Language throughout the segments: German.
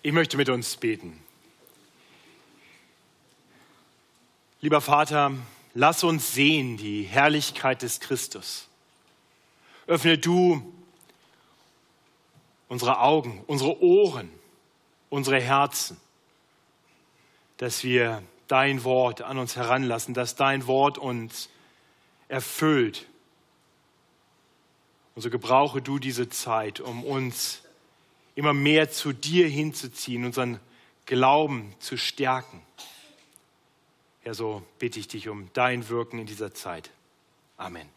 Ich möchte mit uns beten. Lieber Vater, lass uns sehen die Herrlichkeit des Christus. Öffne du unsere Augen, unsere Ohren, unsere Herzen, dass wir dein Wort an uns heranlassen, dass dein Wort uns erfüllt. Und so gebrauche du diese Zeit, um uns immer mehr zu dir hinzuziehen, unseren Glauben zu stärken. Ja, so bitte ich dich um dein Wirken in dieser Zeit. Amen.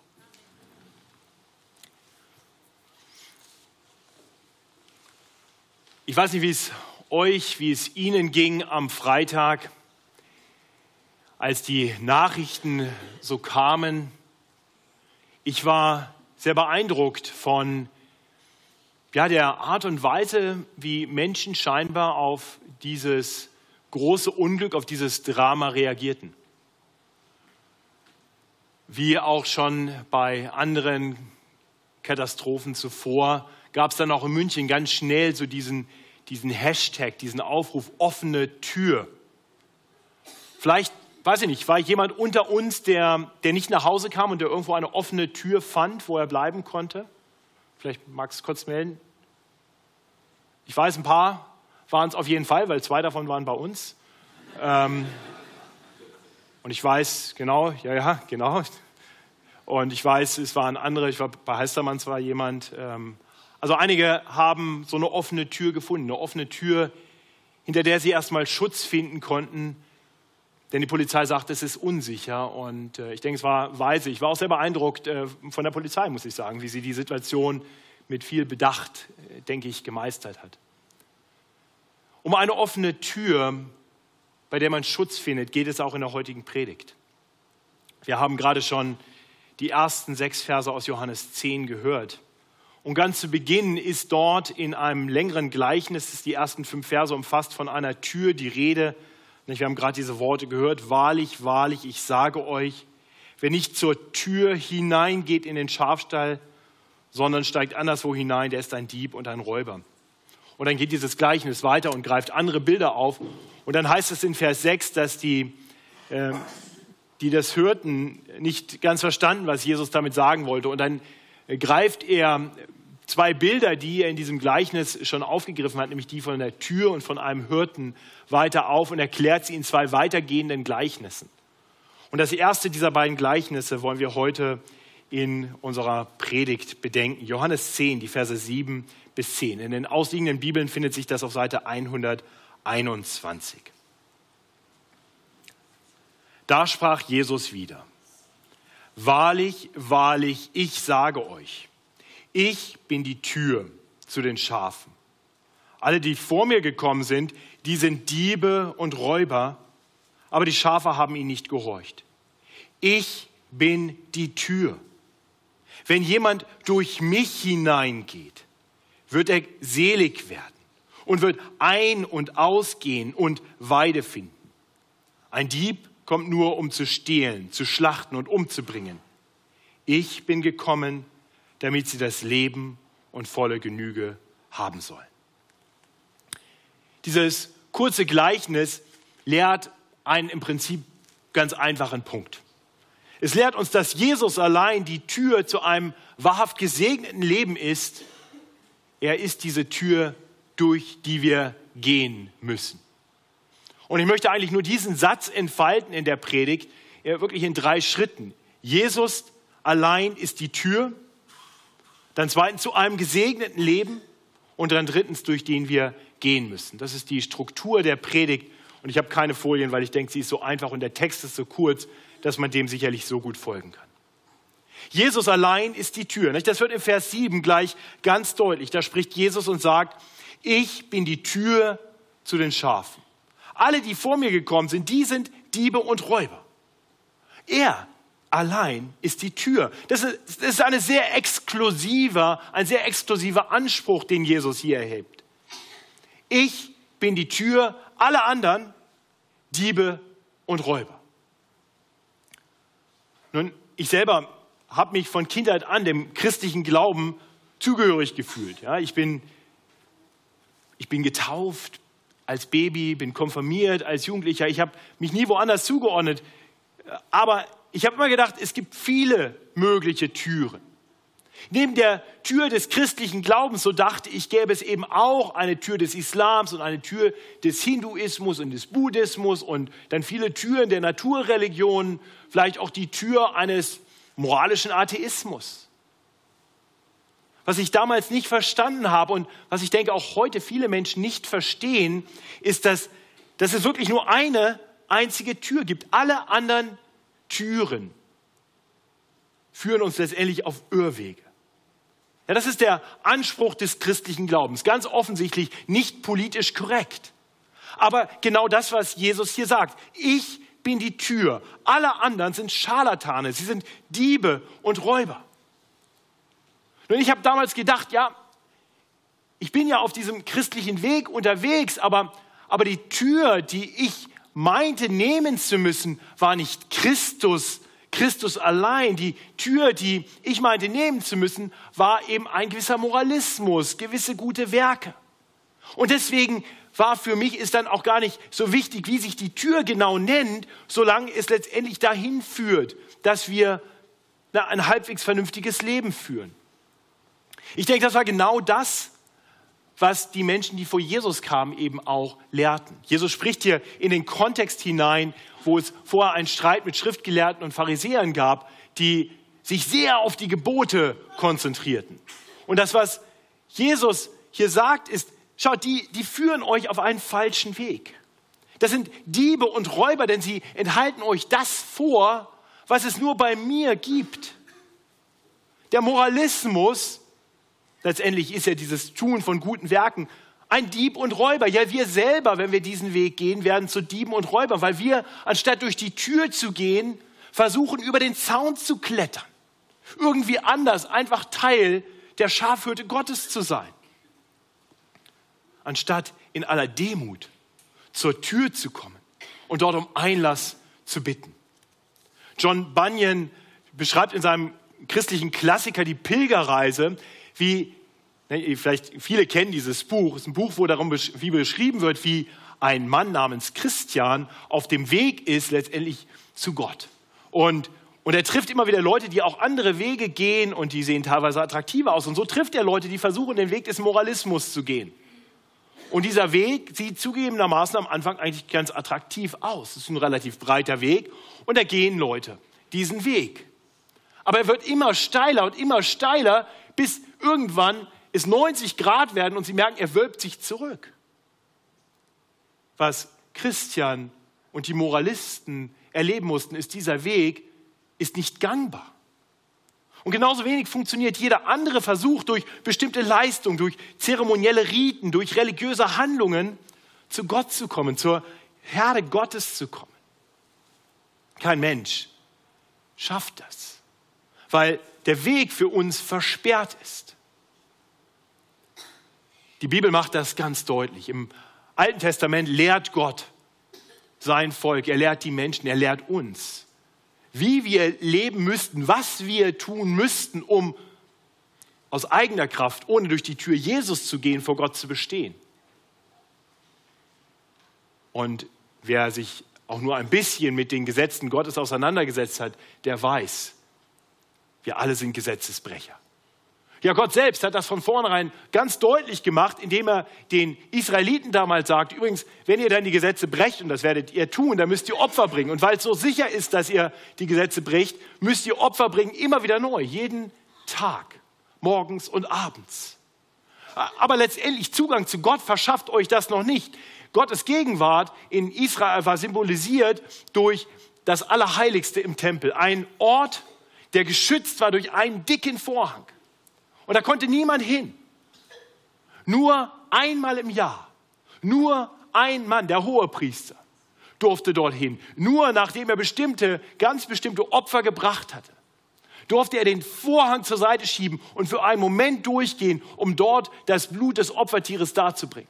Ich weiß nicht, wie es euch, wie es Ihnen ging am Freitag, als die Nachrichten so kamen. Ich war sehr beeindruckt von ja, der Art und Weise, wie Menschen scheinbar auf dieses große Unglück, auf dieses Drama reagierten. Wie auch schon bei anderen Katastrophen zuvor, gab es dann auch in München ganz schnell so diesen, diesen Hashtag, diesen Aufruf, offene Tür. Vielleicht, weiß ich nicht, war jemand unter uns, der, der nicht nach Hause kam und der irgendwo eine offene Tür fand, wo er bleiben konnte? Vielleicht magst du kurz melden. Ich weiß, ein paar waren es auf jeden Fall, weil zwei davon waren bei uns. Ähm, und ich weiß genau, ja, ja, genau. Und ich weiß, es waren andere, ich war bei Heistermann zwar jemand. Ähm, also einige haben so eine offene Tür gefunden, eine offene Tür, hinter der sie erstmal Schutz finden konnten. Denn die Polizei sagt, es ist unsicher. Und äh, ich denke, es war weise. Ich war auch sehr beeindruckt äh, von der Polizei, muss ich sagen, wie sie die Situation mit viel Bedacht, äh, denke ich, gemeistert hat. Um eine offene Tür, bei der man Schutz findet, geht es auch in der heutigen Predigt. Wir haben gerade schon die ersten sechs Verse aus Johannes 10 gehört. Und ganz zu Beginn ist dort in einem längeren Gleichnis, das die ersten fünf Verse umfasst, von einer Tür die Rede. Wir haben gerade diese Worte gehört. Wahrlich, wahrlich, ich sage euch, wer nicht zur Tür hineingeht in den Schafstall, sondern steigt anderswo hinein, der ist ein Dieb und ein Räuber. Und dann geht dieses Gleichnis weiter und greift andere Bilder auf. Und dann heißt es in Vers 6, dass die, äh, die das hörten, nicht ganz verstanden, was Jesus damit sagen wollte. Und dann greift er zwei Bilder, die er in diesem Gleichnis schon aufgegriffen hat, nämlich die von der Tür und von einem Hirten, weiter auf und erklärt sie in zwei weitergehenden Gleichnissen. Und das erste dieser beiden Gleichnisse wollen wir heute in unserer Predigt bedenken. Johannes 10, die Verse 7 bis 10. In den ausliegenden Bibeln findet sich das auf Seite 121. Da sprach Jesus wieder. Wahrlich, wahrlich, ich sage euch, ich bin die Tür zu den Schafen. Alle, die vor mir gekommen sind, die sind Diebe und Räuber, aber die Schafe haben ihnen nicht gehorcht. Ich bin die Tür. Wenn jemand durch mich hineingeht, wird er selig werden und wird ein- und ausgehen und Weide finden. Ein Dieb kommt nur, um zu stehlen, zu schlachten und umzubringen. Ich bin gekommen, damit sie das Leben und volle Genüge haben sollen. Dieses kurze Gleichnis lehrt einen im Prinzip ganz einfachen Punkt. Es lehrt uns, dass Jesus allein die Tür zu einem wahrhaft gesegneten Leben ist. Er ist diese Tür, durch die wir gehen müssen. Und ich möchte eigentlich nur diesen Satz entfalten in der Predigt, wirklich in drei Schritten. Jesus allein ist die Tür, dann zweitens zu einem gesegneten Leben und dann drittens, durch den wir gehen müssen. Das ist die Struktur der Predigt. Und ich habe keine Folien, weil ich denke, sie ist so einfach und der Text ist so kurz dass man dem sicherlich so gut folgen kann. Jesus allein ist die Tür. Das wird in Vers 7 gleich ganz deutlich. Da spricht Jesus und sagt, ich bin die Tür zu den Schafen. Alle, die vor mir gekommen sind, die sind Diebe und Räuber. Er allein ist die Tür. Das ist, das ist eine sehr exklusiver, ein sehr exklusiver Anspruch, den Jesus hier erhebt. Ich bin die Tür, alle anderen Diebe und Räuber. Nun, ich selber habe mich von Kindheit an dem christlichen Glauben zugehörig gefühlt. Ja, ich, bin, ich bin getauft, als Baby, bin konfirmiert, als Jugendlicher. Ich habe mich nie woanders zugeordnet. Aber ich habe immer gedacht, es gibt viele mögliche Türen. Neben der Tür des christlichen Glaubens, so dachte ich, gäbe es eben auch eine Tür des Islams und eine Tür des Hinduismus und des Buddhismus und dann viele Türen der Naturreligionen, vielleicht auch die Tür eines moralischen Atheismus. Was ich damals nicht verstanden habe und was ich denke auch heute viele Menschen nicht verstehen, ist, dass, dass es wirklich nur eine einzige Tür gibt. Alle anderen Türen führen uns letztendlich auf Irrwege. Ja, das ist der Anspruch des christlichen Glaubens. Ganz offensichtlich nicht politisch korrekt. Aber genau das, was Jesus hier sagt. Ich bin die Tür. Alle anderen sind Scharlatane. Sie sind Diebe und Räuber. Nun, ich habe damals gedacht, ja, ich bin ja auf diesem christlichen Weg unterwegs, aber, aber die Tür, die ich meinte nehmen zu müssen, war nicht Christus, Christus allein. Die Tür, die ich meinte nehmen zu müssen, war eben ein gewisser Moralismus, gewisse gute Werke. Und deswegen war für mich ist dann auch gar nicht so wichtig, wie sich die Tür genau nennt, solange es letztendlich dahin führt, dass wir ein halbwegs vernünftiges Leben führen. Ich denke, das war genau das, was die Menschen, die vor Jesus kamen, eben auch lehrten. Jesus spricht hier in den Kontext hinein, wo es vorher einen Streit mit Schriftgelehrten und Pharisäern gab, die sich sehr auf die Gebote konzentrierten. Und das, was Jesus hier sagt, ist, schaut, die, die führen euch auf einen falschen Weg. Das sind Diebe und Räuber, denn sie enthalten euch das vor, was es nur bei mir gibt. Der Moralismus Letztendlich ist ja dieses Tun von guten Werken ein Dieb und Räuber. Ja, wir selber, wenn wir diesen Weg gehen, werden zu Dieben und Räubern, weil wir, anstatt durch die Tür zu gehen, versuchen, über den Zaun zu klettern. Irgendwie anders, einfach Teil der Schafhürde Gottes zu sein. Anstatt in aller Demut zur Tür zu kommen und dort um Einlass zu bitten. John Bunyan beschreibt in seinem christlichen Klassiker die Pilgerreise wie, ne, vielleicht viele kennen dieses Buch, es ist ein Buch, wo darum wie beschrieben wird, wie ein Mann namens Christian auf dem Weg ist letztendlich zu Gott. Und, und er trifft immer wieder Leute, die auch andere Wege gehen und die sehen teilweise attraktiver aus. Und so trifft er Leute, die versuchen, den Weg des Moralismus zu gehen. Und dieser Weg sieht zugegebenermaßen am Anfang eigentlich ganz attraktiv aus. Es ist ein relativ breiter Weg und da gehen Leute diesen Weg. Aber er wird immer steiler und immer steiler, bis irgendwann es 90 Grad werden und sie merken, er wölbt sich zurück. Was Christian und die Moralisten erleben mussten, ist, dieser Weg ist nicht gangbar. Und genauso wenig funktioniert jeder andere Versuch, durch bestimmte Leistungen, durch zeremonielle Riten, durch religiöse Handlungen zu Gott zu kommen, zur Herde Gottes zu kommen. Kein Mensch schafft das, weil der Weg für uns versperrt ist. Die Bibel macht das ganz deutlich. Im Alten Testament lehrt Gott sein Volk, er lehrt die Menschen, er lehrt uns, wie wir leben müssten, was wir tun müssten, um aus eigener Kraft, ohne durch die Tür Jesus zu gehen, vor Gott zu bestehen. Und wer sich auch nur ein bisschen mit den Gesetzen Gottes auseinandergesetzt hat, der weiß, wir alle sind Gesetzesbrecher. Ja, Gott selbst hat das von vornherein ganz deutlich gemacht, indem er den Israeliten damals sagt, übrigens, wenn ihr dann die Gesetze brecht, und das werdet ihr tun, dann müsst ihr Opfer bringen. Und weil es so sicher ist, dass ihr die Gesetze bricht, müsst ihr Opfer bringen, immer wieder neu, jeden Tag, morgens und abends. Aber letztendlich Zugang zu Gott verschafft euch das noch nicht. Gottes Gegenwart in Israel war symbolisiert durch das Allerheiligste im Tempel. Ein Ort, der geschützt war durch einen dicken Vorhang. Und da konnte niemand hin. Nur einmal im Jahr, nur ein Mann, der Hohepriester, durfte dorthin. Nur nachdem er bestimmte, ganz bestimmte Opfer gebracht hatte, durfte er den Vorhang zur Seite schieben und für einen Moment durchgehen, um dort das Blut des Opfertieres darzubringen.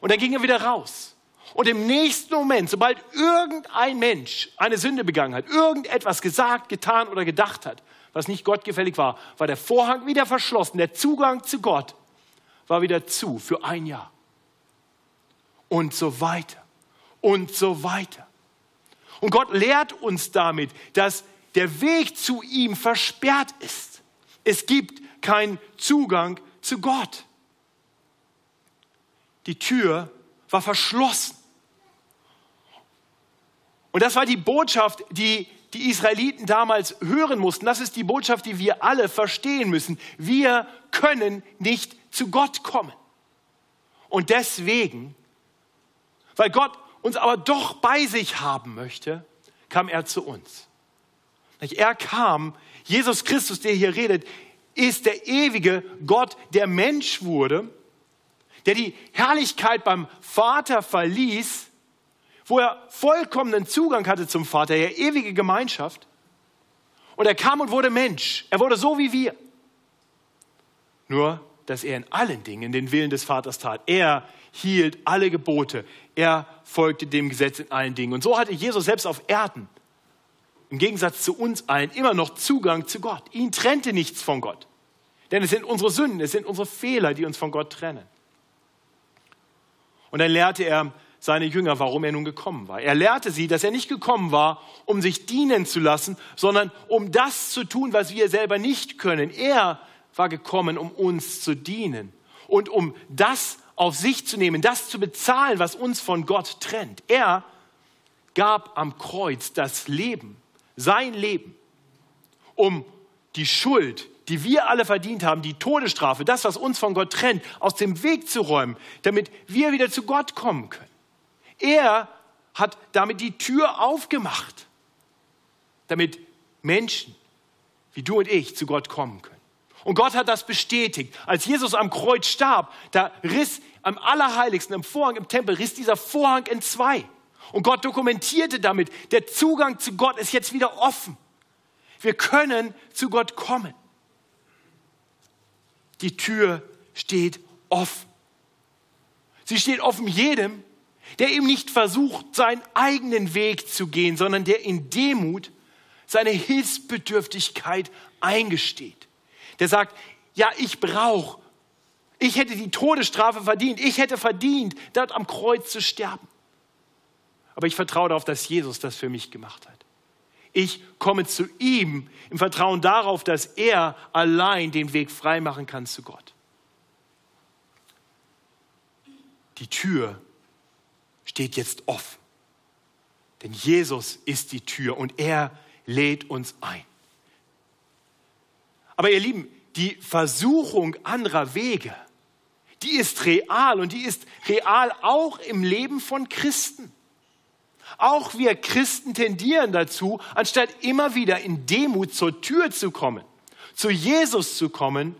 Und dann ging er wieder raus. Und im nächsten Moment, sobald irgendein Mensch eine Sünde begangen hat, irgendetwas gesagt, getan oder gedacht hat, was nicht gottgefällig war, war der Vorhang wieder verschlossen. Der Zugang zu Gott war wieder zu für ein Jahr. und so weiter und so weiter. Und Gott lehrt uns damit, dass der Weg zu ihm versperrt ist. Es gibt keinen Zugang zu Gott. Die Tür war verschlossen. Und das war die Botschaft, die die Israeliten damals hören mussten. Das ist die Botschaft, die wir alle verstehen müssen. Wir können nicht zu Gott kommen. Und deswegen, weil Gott uns aber doch bei sich haben möchte, kam er zu uns. Er kam, Jesus Christus, der hier redet, ist der ewige Gott, der Mensch wurde, der die Herrlichkeit beim Vater verließ, wo er vollkommenen Zugang hatte zum Vater, ja ewige Gemeinschaft. Und er kam und wurde Mensch. Er wurde so wie wir. Nur, dass er in allen Dingen den Willen des Vaters tat. Er hielt alle Gebote. Er folgte dem Gesetz in allen Dingen. Und so hatte Jesus selbst auf Erden, im Gegensatz zu uns allen, immer noch Zugang zu Gott. Ihn trennte nichts von Gott. Denn es sind unsere Sünden, es sind unsere Fehler, die uns von Gott trennen. Und dann lehrte er seine Jünger, warum er nun gekommen war. Er lehrte sie, dass er nicht gekommen war, um sich dienen zu lassen, sondern um das zu tun, was wir selber nicht können. Er war gekommen, um uns zu dienen und um das auf sich zu nehmen, das zu bezahlen, was uns von Gott trennt. Er gab am Kreuz das Leben, sein Leben, um die Schuld, die wir alle verdient haben, die Todesstrafe, das, was uns von Gott trennt, aus dem Weg zu räumen, damit wir wieder zu Gott kommen können. Er hat damit die Tür aufgemacht, damit Menschen wie du und ich zu Gott kommen können. Und Gott hat das bestätigt. Als Jesus am Kreuz starb, da riss am Allerheiligsten, im Vorhang im Tempel, riss dieser Vorhang in zwei. Und Gott dokumentierte damit, der Zugang zu Gott ist jetzt wieder offen. Wir können zu Gott kommen. Die Tür steht offen. Sie steht offen jedem, der eben nicht versucht, seinen eigenen Weg zu gehen, sondern der in Demut seine Hilfsbedürftigkeit eingesteht. Der sagt, ja, ich brauche, ich hätte die Todesstrafe verdient, ich hätte verdient, dort am Kreuz zu sterben. Aber ich vertraue darauf, dass Jesus das für mich gemacht hat. Ich komme zu ihm im Vertrauen darauf, dass er allein den Weg freimachen kann zu Gott. Die Tür steht jetzt offen. Denn Jesus ist die Tür und er lädt uns ein. Aber ihr Lieben, die Versuchung anderer Wege, die ist real und die ist real auch im Leben von Christen. Auch wir Christen tendieren dazu, anstatt immer wieder in Demut zur Tür zu kommen, zu Jesus zu kommen,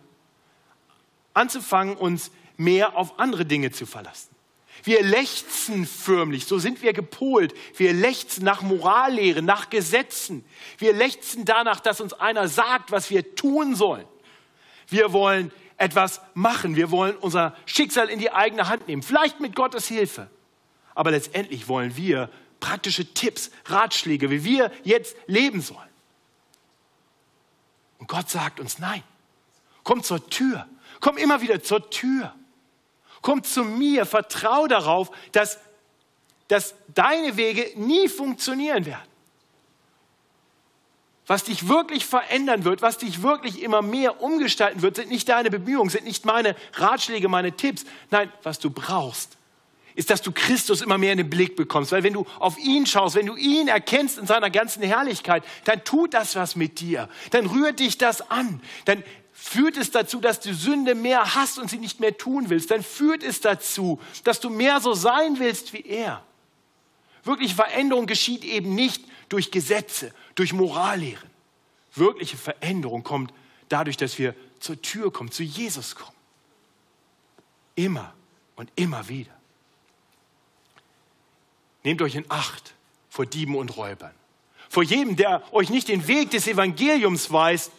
anzufangen, uns mehr auf andere Dinge zu verlassen. Wir lechzen förmlich, so sind wir gepolt. Wir lechzen nach Morallehren, nach Gesetzen. Wir lechzen danach, dass uns einer sagt, was wir tun sollen. Wir wollen etwas machen. Wir wollen unser Schicksal in die eigene Hand nehmen, vielleicht mit Gottes Hilfe. Aber letztendlich wollen wir praktische Tipps, Ratschläge, wie wir jetzt leben sollen. Und Gott sagt uns, nein, komm zur Tür, komm immer wieder zur Tür. Komm zu mir, vertrau darauf, dass, dass deine Wege nie funktionieren werden. Was dich wirklich verändern wird, was dich wirklich immer mehr umgestalten wird, sind nicht deine Bemühungen, sind nicht meine Ratschläge, meine Tipps. Nein, was du brauchst, ist, dass du Christus immer mehr in den Blick bekommst. Weil wenn du auf ihn schaust, wenn du ihn erkennst in seiner ganzen Herrlichkeit, dann tut das was mit dir. Dann rührt dich das an. Dann führt es dazu, dass du Sünde mehr hast und sie nicht mehr tun willst. Dann führt es dazu, dass du mehr so sein willst wie er. Wirkliche Veränderung geschieht eben nicht durch Gesetze, durch Morallehren. Wirkliche Veränderung kommt dadurch, dass wir zur Tür kommen, zu Jesus kommen. Immer und immer wieder. Nehmt euch in Acht vor Dieben und Räubern. Vor jedem, der euch nicht den Weg des Evangeliums weist,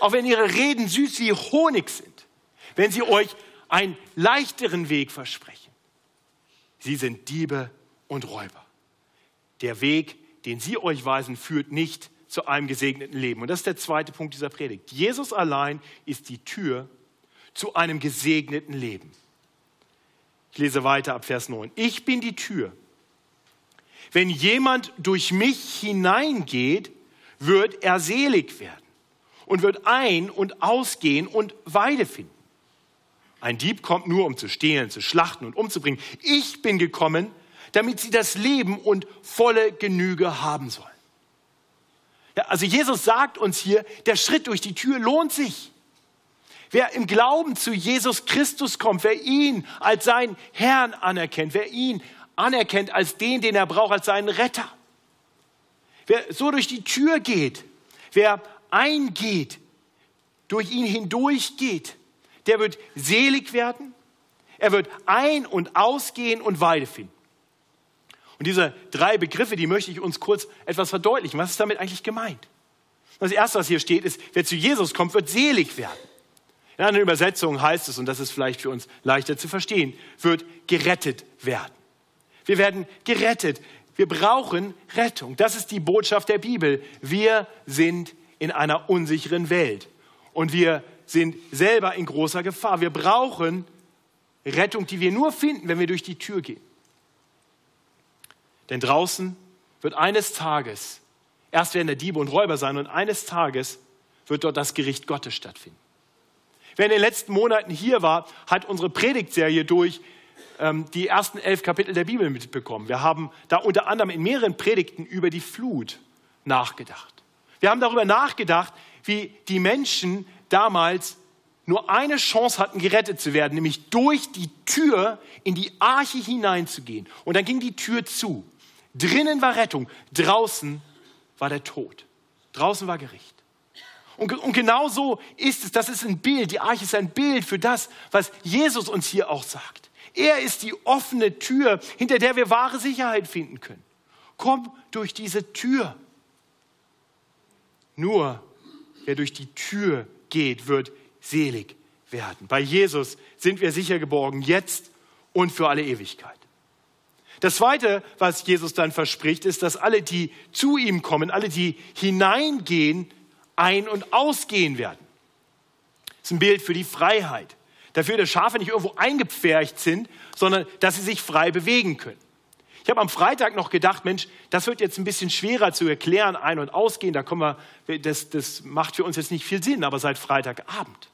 auch wenn ihre Reden süß wie Honig sind, wenn sie euch einen leichteren Weg versprechen. Sie sind Diebe und Räuber. Der Weg, den sie euch weisen, führt nicht zu einem gesegneten Leben. Und das ist der zweite Punkt dieser Predigt. Jesus allein ist die Tür zu einem gesegneten Leben. Ich lese weiter ab Vers 9. Ich bin die Tür. Wenn jemand durch mich hineingeht, wird er selig werden und wird ein- und ausgehen und Weide finden. Ein Dieb kommt nur, um zu stehlen, zu schlachten und umzubringen. Ich bin gekommen, damit sie das Leben und volle Genüge haben sollen. Ja, also Jesus sagt uns hier, der Schritt durch die Tür lohnt sich. Wer im Glauben zu Jesus Christus kommt, wer ihn als seinen Herrn anerkennt, wer ihn anerkennt als den, den er braucht, als seinen Retter. Wer so durch die Tür geht, wer eingeht, durch ihn hindurchgeht, der wird selig werden, er wird ein- und ausgehen und Weide finden. Und diese drei Begriffe, die möchte ich uns kurz etwas verdeutlichen. Was ist damit eigentlich gemeint? Das erste, was hier steht, ist, wer zu Jesus kommt, wird selig werden. In einer Übersetzung heißt es, und das ist vielleicht für uns leichter zu verstehen, wird gerettet werden. Wir werden gerettet. Wir brauchen Rettung. Das ist die Botschaft der Bibel. Wir sind in einer unsicheren Welt und wir sind selber in großer Gefahr. Wir brauchen Rettung, die wir nur finden, wenn wir durch die Tür gehen. Denn draußen wird eines Tages, erst werden der Diebe und Räuber sein und eines Tages wird dort das Gericht Gottes stattfinden. Wer in den letzten Monaten hier war, hat unsere Predigtserie durch ähm, die ersten elf Kapitel der Bibel mitbekommen. Wir haben da unter anderem in mehreren Predigten über die Flut nachgedacht. Wir haben darüber nachgedacht, wie die Menschen damals nur eine Chance hatten, gerettet zu werden, nämlich durch die Tür in die Arche hineinzugehen. Und dann ging die Tür zu. Drinnen war Rettung, draußen war der Tod. Draußen war Gericht. Und, und genau so ist es. Das ist ein Bild. Die Arche ist ein Bild für das, was Jesus uns hier auch sagt. Er ist die offene Tür, hinter der wir wahre Sicherheit finden können. Komm durch diese Tür. Nur wer durch die Tür geht, wird selig werden. Bei Jesus sind wir sicher geborgen, jetzt und für alle Ewigkeit. Das Zweite, was Jesus dann verspricht, ist, dass alle, die zu ihm kommen, alle, die hineingehen, ein- und ausgehen werden. Das ist ein Bild für die Freiheit. Dafür, dass Schafe nicht irgendwo eingepfercht sind, sondern dass sie sich frei bewegen können. Ich habe am Freitag noch gedacht, Mensch, das wird jetzt ein bisschen schwerer zu erklären, ein- und ausgehen. Da kommen wir, das, das macht für uns jetzt nicht viel Sinn, aber seit Freitagabend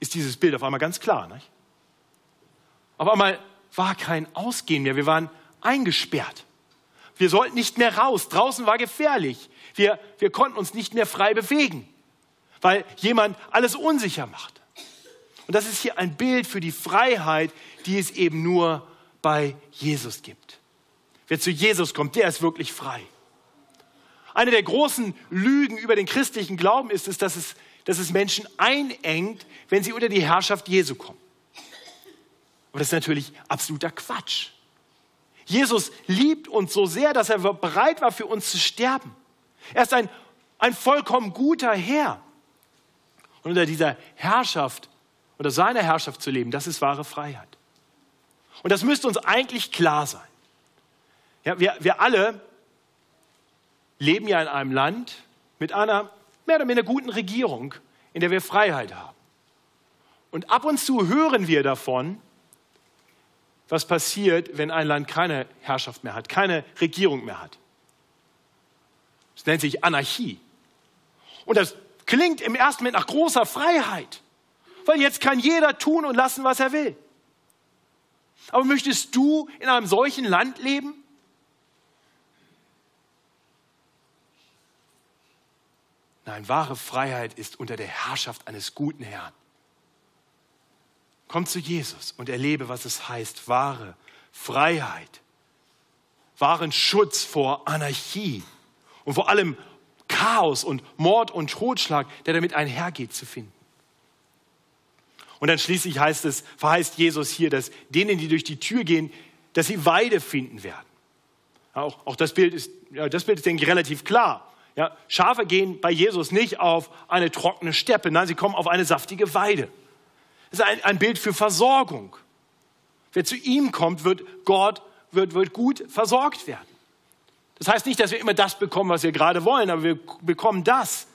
ist dieses Bild auf einmal ganz klar. Nicht? Auf einmal war kein Ausgehen mehr. Wir waren eingesperrt. Wir sollten nicht mehr raus. Draußen war gefährlich. Wir, wir konnten uns nicht mehr frei bewegen, weil jemand alles unsicher macht. Und das ist hier ein Bild für die Freiheit, die es eben nur bei Jesus gibt. Wer zu Jesus kommt, der ist wirklich frei. Eine der großen Lügen über den christlichen Glauben ist es, dass es, dass es Menschen einengt, wenn sie unter die Herrschaft Jesu kommen. Aber das ist natürlich absoluter Quatsch. Jesus liebt uns so sehr, dass er bereit war, für uns zu sterben. Er ist ein, ein vollkommen guter Herr. Und unter dieser Herrschaft, unter seiner Herrschaft zu leben, das ist wahre Freiheit. Und das müsste uns eigentlich klar sein. Ja, wir, wir alle leben ja in einem Land mit einer mehr oder minder guten Regierung, in der wir Freiheit haben. Und ab und zu hören wir davon, was passiert, wenn ein Land keine Herrschaft mehr hat, keine Regierung mehr hat. Das nennt sich Anarchie. Und das klingt im ersten Moment nach großer Freiheit, weil jetzt kann jeder tun und lassen, was er will. Aber möchtest du in einem solchen Land leben? Nein, wahre Freiheit ist unter der Herrschaft eines guten Herrn. Komm zu Jesus und erlebe, was es heißt, wahre Freiheit, wahren Schutz vor Anarchie und vor allem Chaos und Mord und Totschlag, der damit einhergeht, zu finden. Und dann schließlich heißt es, verheißt Jesus hier, dass denen, die durch die Tür gehen, dass sie Weide finden werden. Auch, auch das, Bild ist, ja, das Bild ist, denke ich, relativ klar. Ja, Schafe gehen bei Jesus nicht auf eine trockene Steppe, nein, sie kommen auf eine saftige Weide. Das ist ein, ein Bild für Versorgung. Wer zu ihm kommt, wird Gott wird, wird gut versorgt werden. Das heißt nicht, dass wir immer das bekommen, was wir gerade wollen, aber wir bekommen das,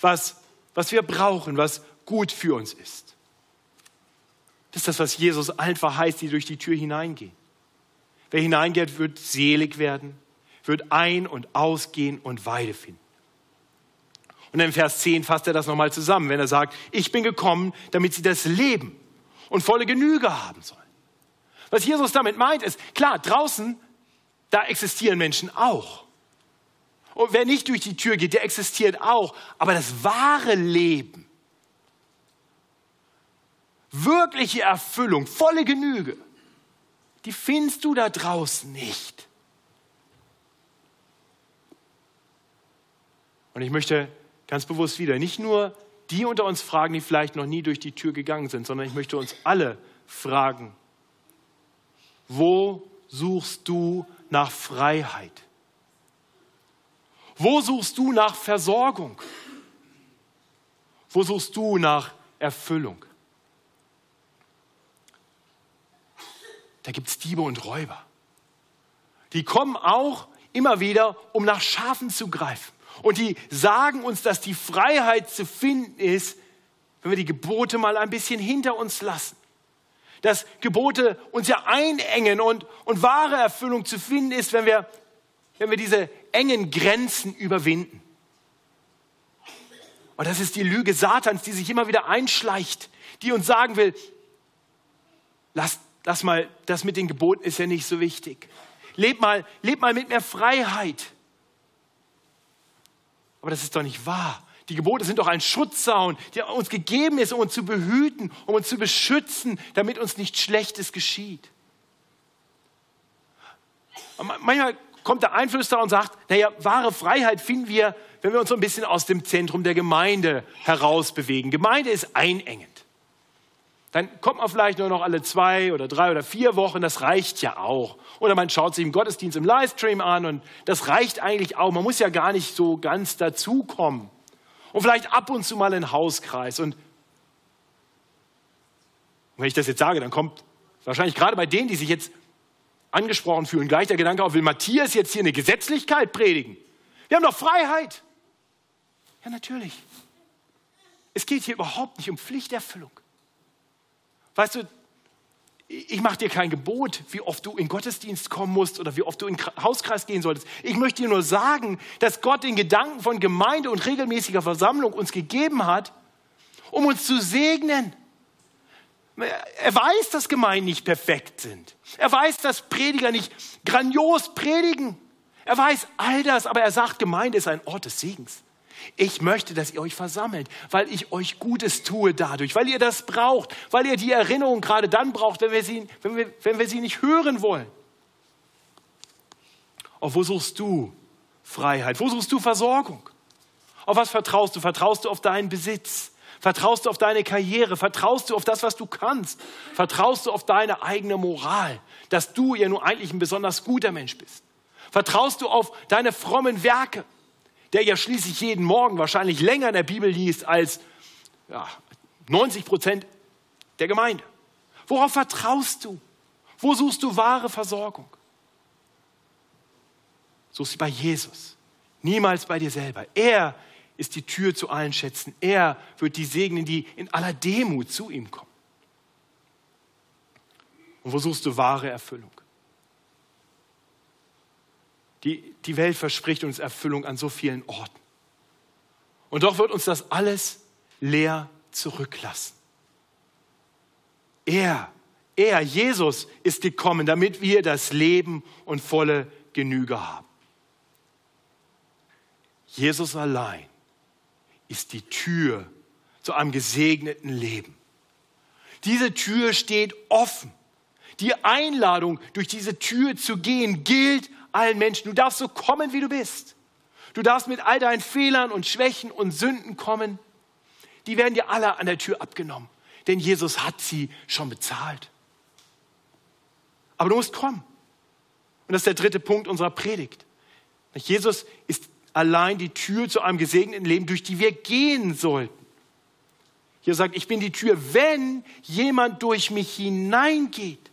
was, was wir brauchen, was gut für uns ist. Das ist das, was Jesus allen verheißt, die durch die Tür hineingehen. Wer hineingeht, wird selig werden, wird ein- und ausgehen und Weide finden. Und in Vers 10 fasst er das nochmal zusammen, wenn er sagt, ich bin gekommen, damit sie das Leben und volle Genüge haben sollen. Was Jesus damit meint, ist, klar, draußen, da existieren Menschen auch. Und wer nicht durch die Tür geht, der existiert auch. Aber das wahre Leben, wirkliche Erfüllung, volle Genüge, die findest du da draußen nicht. Und ich möchte ganz bewusst wieder nicht nur die unter uns fragen, die vielleicht noch nie durch die Tür gegangen sind, sondern ich möchte uns alle fragen, wo suchst du nach Freiheit? Wo suchst du nach Versorgung? Wo suchst du nach Erfüllung? Da gibt es Diebe und Räuber. Die kommen auch immer wieder, um nach Schafen zu greifen. Und die sagen uns, dass die Freiheit zu finden ist, wenn wir die Gebote mal ein bisschen hinter uns lassen. Dass Gebote uns ja einengen und, und wahre Erfüllung zu finden ist, wenn wir, wenn wir diese engen Grenzen überwinden. Und das ist die Lüge Satans, die sich immer wieder einschleicht, die uns sagen will, lass, lass mal, das mit den Geboten ist ja nicht so wichtig. Leb mal, leb mal mit mehr Freiheit. Aber das ist doch nicht wahr. Die Gebote sind doch ein Schutzzaun, der uns gegeben ist, um uns zu behüten, um uns zu beschützen, damit uns nichts Schlechtes geschieht. Manchmal kommt der Einflüsterer und sagt, naja, wahre Freiheit finden wir, wenn wir uns so ein bisschen aus dem Zentrum der Gemeinde herausbewegen. Gemeinde ist einengend. Dann kommt man vielleicht nur noch alle zwei oder drei oder vier Wochen, das reicht ja auch. Oder man schaut sich im Gottesdienst im Livestream an und das reicht eigentlich auch. Man muss ja gar nicht so ganz dazukommen. Und vielleicht ab und zu mal in Hauskreis. Und wenn ich das jetzt sage, dann kommt wahrscheinlich gerade bei denen, die sich jetzt angesprochen fühlen, gleich der Gedanke auf, will Matthias jetzt hier eine Gesetzlichkeit predigen? Wir haben doch Freiheit. Ja, natürlich. Es geht hier überhaupt nicht um Pflichterfüllung. Weißt du, ich mache dir kein Gebot, wie oft du in Gottesdienst kommen musst oder wie oft du in Hauskreis gehen solltest. Ich möchte dir nur sagen, dass Gott den Gedanken von Gemeinde und regelmäßiger Versammlung uns gegeben hat, um uns zu segnen. Er weiß, dass Gemeinden nicht perfekt sind. Er weiß, dass Prediger nicht grandios predigen. Er weiß all das, aber er sagt, Gemeinde ist ein Ort des Segens. Ich möchte, dass ihr euch versammelt, weil ich euch Gutes tue dadurch, weil ihr das braucht, weil ihr die Erinnerung gerade dann braucht, wenn wir sie, wenn wir, wenn wir sie nicht hören wollen. Auf wo suchst du Freiheit? Wo suchst du Versorgung? Auf was vertraust du? Vertraust du auf deinen Besitz? Vertraust du auf deine Karriere? Vertraust du auf das, was du kannst? Vertraust du auf deine eigene Moral, dass du ja nur eigentlich ein besonders guter Mensch bist? Vertraust du auf deine frommen Werke? Der ja schließlich jeden Morgen wahrscheinlich länger in der Bibel liest als ja, 90 Prozent der Gemeinde. Worauf vertraust du? Wo suchst du wahre Versorgung? Suchst sie bei Jesus, niemals bei dir selber. Er ist die Tür zu allen Schätzen. Er wird die segnen, die in aller Demut zu ihm kommen. Und wo suchst du wahre Erfüllung? Die, die Welt verspricht uns Erfüllung an so vielen Orten. Und doch wird uns das alles leer zurücklassen. Er, er, Jesus ist gekommen, damit wir das Leben und volle Genüge haben. Jesus allein ist die Tür zu einem gesegneten Leben. Diese Tür steht offen. Die Einladung, durch diese Tür zu gehen, gilt allen Menschen. Du darfst so kommen, wie du bist. Du darfst mit all deinen Fehlern und Schwächen und Sünden kommen. Die werden dir alle an der Tür abgenommen, denn Jesus hat sie schon bezahlt. Aber du musst kommen. Und das ist der dritte Punkt unserer Predigt. Jesus ist allein die Tür zu einem gesegneten Leben, durch die wir gehen sollten. Hier sagt, ich bin die Tür, wenn jemand durch mich hineingeht.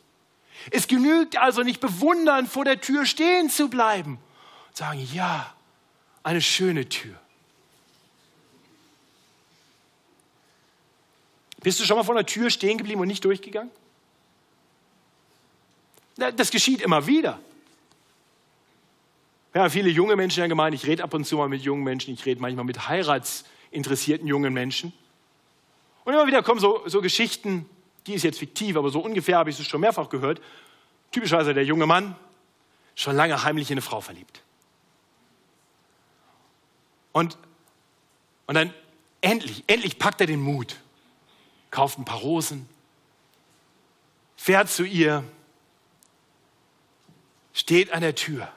Es genügt also nicht bewundern, vor der Tür stehen zu bleiben und sagen, ja, eine schöne Tür. Bist du schon mal vor einer Tür stehen geblieben und nicht durchgegangen? Das geschieht immer wieder. Ja, viele junge Menschen in der Gemeinde, ich rede ab und zu mal mit jungen Menschen, ich rede manchmal mit heiratsinteressierten jungen Menschen. Und immer wieder kommen so, so Geschichten, die ist jetzt fiktiv, aber so ungefähr habe ich es schon mehrfach gehört. Typischerweise der junge Mann, schon lange heimlich in eine Frau verliebt. Und, und dann endlich, endlich packt er den Mut, kauft ein paar Rosen, fährt zu ihr, steht an der Tür.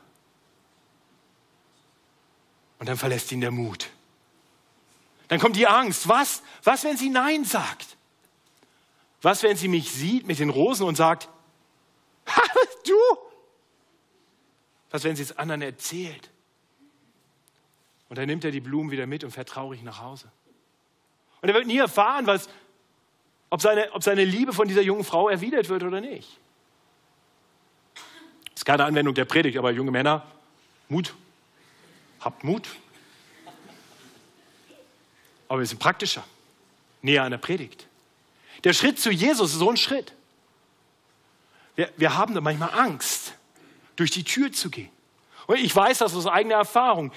Und dann verlässt ihn der Mut. Dann kommt die Angst. Was? Was, wenn sie Nein sagt? Was, wenn sie mich sieht mit den Rosen und sagt, du? Was, wenn sie es anderen erzählt? Und dann nimmt er die Blumen wieder mit und fährt traurig nach Hause. Und er wird nie erfahren, was, ob, seine, ob seine Liebe von dieser jungen Frau erwidert wird oder nicht. Das ist keine Anwendung der Predigt, aber junge Männer, Mut. Habt Mut. Aber wir sind praktischer, näher an der Predigt. Der Schritt zu Jesus ist so ein Schritt. Wir, wir haben da manchmal Angst, durch die Tür zu gehen. Und ich weiß das aus eigener Erfahrung.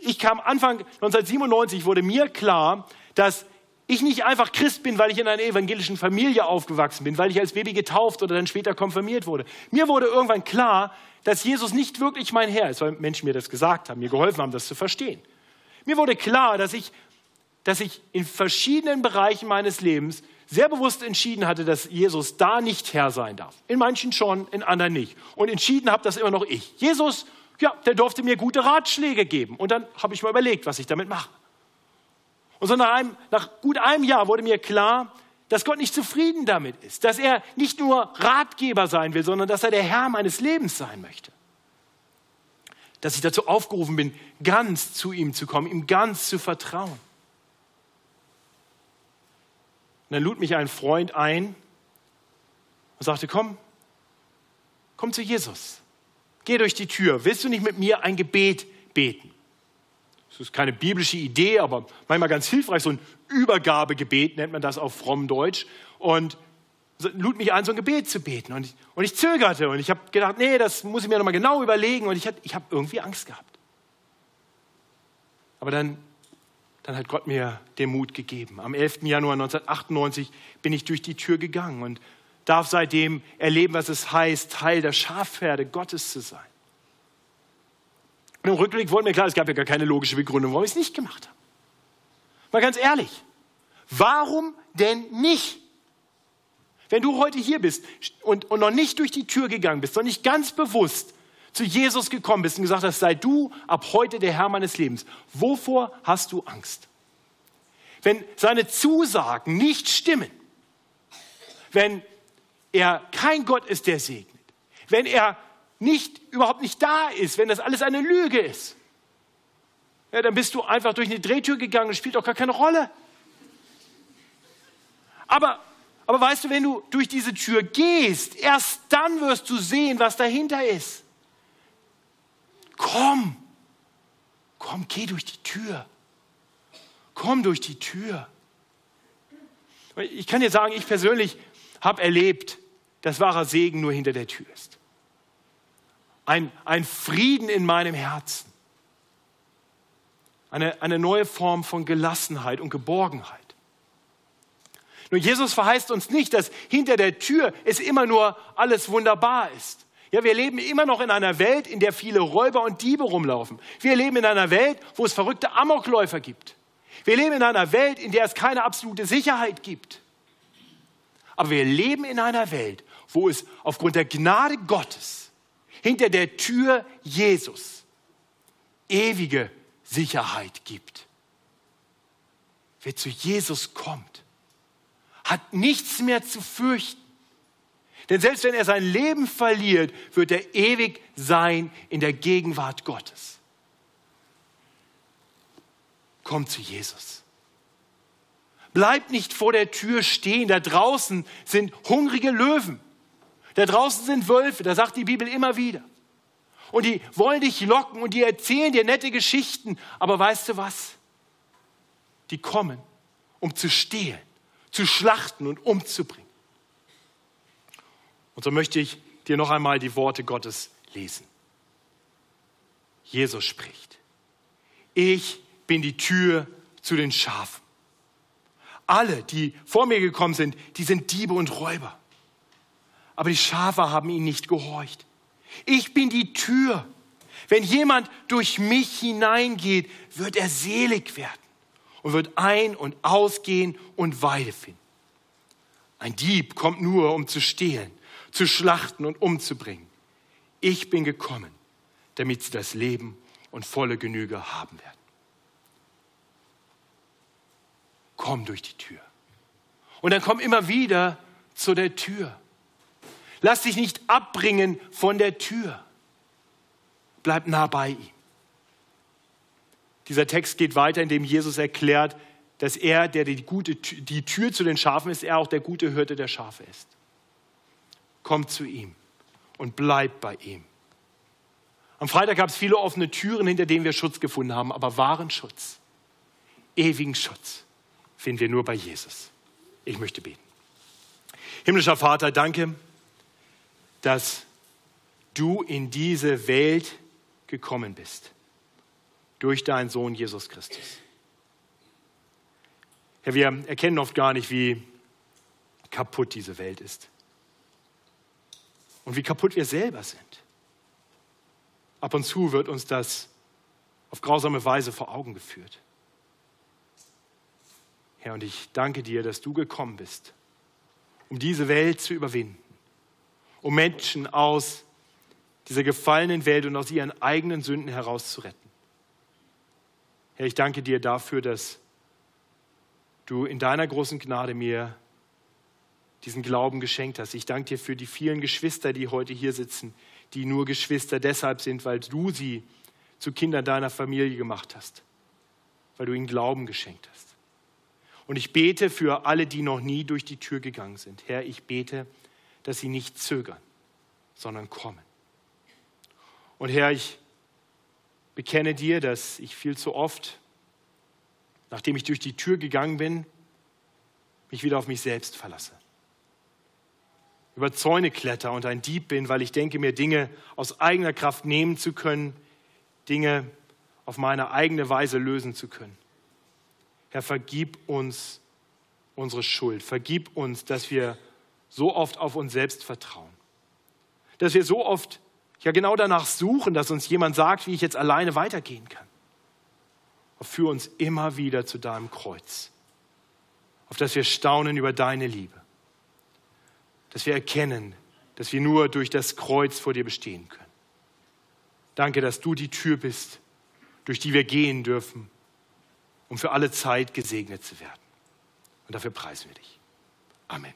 Ich kam Anfang 1997, wurde mir klar, dass ich nicht einfach Christ bin, weil ich in einer evangelischen Familie aufgewachsen bin, weil ich als Baby getauft oder dann später konfirmiert wurde. Mir wurde irgendwann klar, dass Jesus nicht wirklich mein Herr ist, weil Menschen mir das gesagt haben, mir geholfen haben, das zu verstehen. Mir wurde klar, dass ich, dass ich in verschiedenen Bereichen meines Lebens sehr bewusst entschieden hatte, dass Jesus da nicht Herr sein darf. In manchen schon, in anderen nicht. Und entschieden habe das immer noch ich. Jesus, ja, der durfte mir gute Ratschläge geben. Und dann habe ich mal überlegt, was ich damit mache. Und so nach, einem, nach gut einem Jahr wurde mir klar, dass Gott nicht zufrieden damit ist, dass er nicht nur Ratgeber sein will, sondern dass er der Herr meines Lebens sein möchte. Dass ich dazu aufgerufen bin, ganz zu ihm zu kommen, ihm ganz zu vertrauen. Und dann lud mich ein Freund ein und sagte, komm, komm zu Jesus. Geh durch die Tür. Willst du nicht mit mir ein Gebet beten? Das ist keine biblische Idee, aber manchmal ganz hilfreich. So ein Übergabegebet nennt man das auf fromm Deutsch. Und lud mich ein, so ein Gebet zu beten. Und ich, und ich zögerte und ich habe gedacht, nee, das muss ich mir nochmal genau überlegen. Und ich, ich habe irgendwie Angst gehabt. Aber dann dann hat Gott mir den Mut gegeben. Am 11. Januar 1998 bin ich durch die Tür gegangen und darf seitdem erleben, was es heißt, Teil der Schafherde Gottes zu sein. Und im Rückblick wurde mir klar, es gab ja gar keine logische Begründung, warum ich es nicht gemacht habe. Mal ganz ehrlich, warum denn nicht? Wenn du heute hier bist und, und noch nicht durch die Tür gegangen bist, noch nicht ganz bewusst zu Jesus gekommen bist und gesagt hast, sei du ab heute der Herr meines Lebens, wovor hast du Angst? Wenn seine Zusagen nicht stimmen, wenn er kein Gott ist, der segnet, wenn er nicht, überhaupt nicht da ist, wenn das alles eine Lüge ist, ja, dann bist du einfach durch eine Drehtür gegangen und spielt auch gar keine Rolle. Aber, aber weißt du, wenn du durch diese Tür gehst, erst dann wirst du sehen, was dahinter ist. Komm, komm, geh durch die Tür. Komm durch die Tür. Ich kann dir sagen, ich persönlich habe erlebt, dass wahrer Segen nur hinter der Tür ist. Ein, ein Frieden in meinem Herzen. Eine, eine neue Form von Gelassenheit und Geborgenheit. Nun, Jesus verheißt uns nicht, dass hinter der Tür es immer nur alles wunderbar ist. Ja, wir leben immer noch in einer Welt, in der viele Räuber und Diebe rumlaufen. Wir leben in einer Welt, wo es verrückte Amokläufer gibt. Wir leben in einer Welt, in der es keine absolute Sicherheit gibt. Aber wir leben in einer Welt, wo es aufgrund der Gnade Gottes hinter der Tür Jesus ewige Sicherheit gibt. Wer zu Jesus kommt, hat nichts mehr zu fürchten. Denn selbst wenn er sein Leben verliert, wird er ewig sein in der Gegenwart Gottes. Komm zu Jesus. Bleib nicht vor der Tür stehen. Da draußen sind hungrige Löwen. Da draußen sind Wölfe. Da sagt die Bibel immer wieder. Und die wollen dich locken und die erzählen dir nette Geschichten. Aber weißt du was? Die kommen, um zu stehlen, zu schlachten und umzubringen. Und so möchte ich dir noch einmal die Worte Gottes lesen. Jesus spricht. Ich bin die Tür zu den Schafen. Alle, die vor mir gekommen sind, die sind Diebe und Räuber. Aber die Schafe haben ihnen nicht gehorcht. Ich bin die Tür. Wenn jemand durch mich hineingeht, wird er selig werden und wird ein- und ausgehen und Weide finden. Ein Dieb kommt nur, um zu stehlen, zu schlachten und umzubringen. Ich bin gekommen, damit sie das Leben und volle Genüge haben werden. Komm durch die Tür. Und dann komm immer wieder zu der Tür. Lass dich nicht abbringen von der Tür. Bleib nah bei ihm. Dieser Text geht weiter, indem Jesus erklärt, dass er, der die, gute, die Tür zu den Schafen ist, er auch der gute Hirte der Schafe ist. Komm zu ihm und bleib bei ihm. Am Freitag gab es viele offene Türen, hinter denen wir Schutz gefunden haben, aber wahren Schutz, ewigen Schutz finden wir nur bei Jesus. Ich möchte beten. Himmlischer Vater, danke, dass du in diese Welt gekommen bist durch deinen Sohn Jesus Christus. Herr, wir erkennen oft gar nicht, wie kaputt diese Welt ist und wie kaputt wir selber sind. Ab und zu wird uns das auf grausame Weise vor Augen geführt. Herr, und ich danke dir, dass du gekommen bist, um diese Welt zu überwinden, um Menschen aus dieser gefallenen Welt und aus ihren eigenen Sünden herauszuretten. Herr, ich danke dir dafür, dass du in deiner großen Gnade mir diesen Glauben geschenkt hast. Ich danke dir für die vielen Geschwister, die heute hier sitzen, die nur Geschwister deshalb sind, weil du sie zu Kindern deiner Familie gemacht hast, weil du ihnen Glauben geschenkt hast. Und ich bete für alle, die noch nie durch die Tür gegangen sind. Herr, ich bete, dass sie nicht zögern, sondern kommen. Und Herr, ich bekenne dir, dass ich viel zu oft, nachdem ich durch die Tür gegangen bin, mich wieder auf mich selbst verlasse. Über Zäune kletter und ein Dieb bin, weil ich denke, mir Dinge aus eigener Kraft nehmen zu können, Dinge auf meine eigene Weise lösen zu können. Herr, vergib uns unsere Schuld. Vergib uns, dass wir so oft auf uns selbst vertrauen. Dass wir so oft ja genau danach suchen, dass uns jemand sagt, wie ich jetzt alleine weitergehen kann. Führ uns immer wieder zu deinem Kreuz, auf dass wir staunen über deine Liebe, dass wir erkennen, dass wir nur durch das Kreuz vor dir bestehen können. Danke, dass du die Tür bist, durch die wir gehen dürfen, um für alle Zeit gesegnet zu werden. Und dafür preisen wir dich. Amen.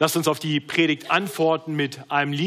Lasst uns auf die Predigt antworten mit einem Lied.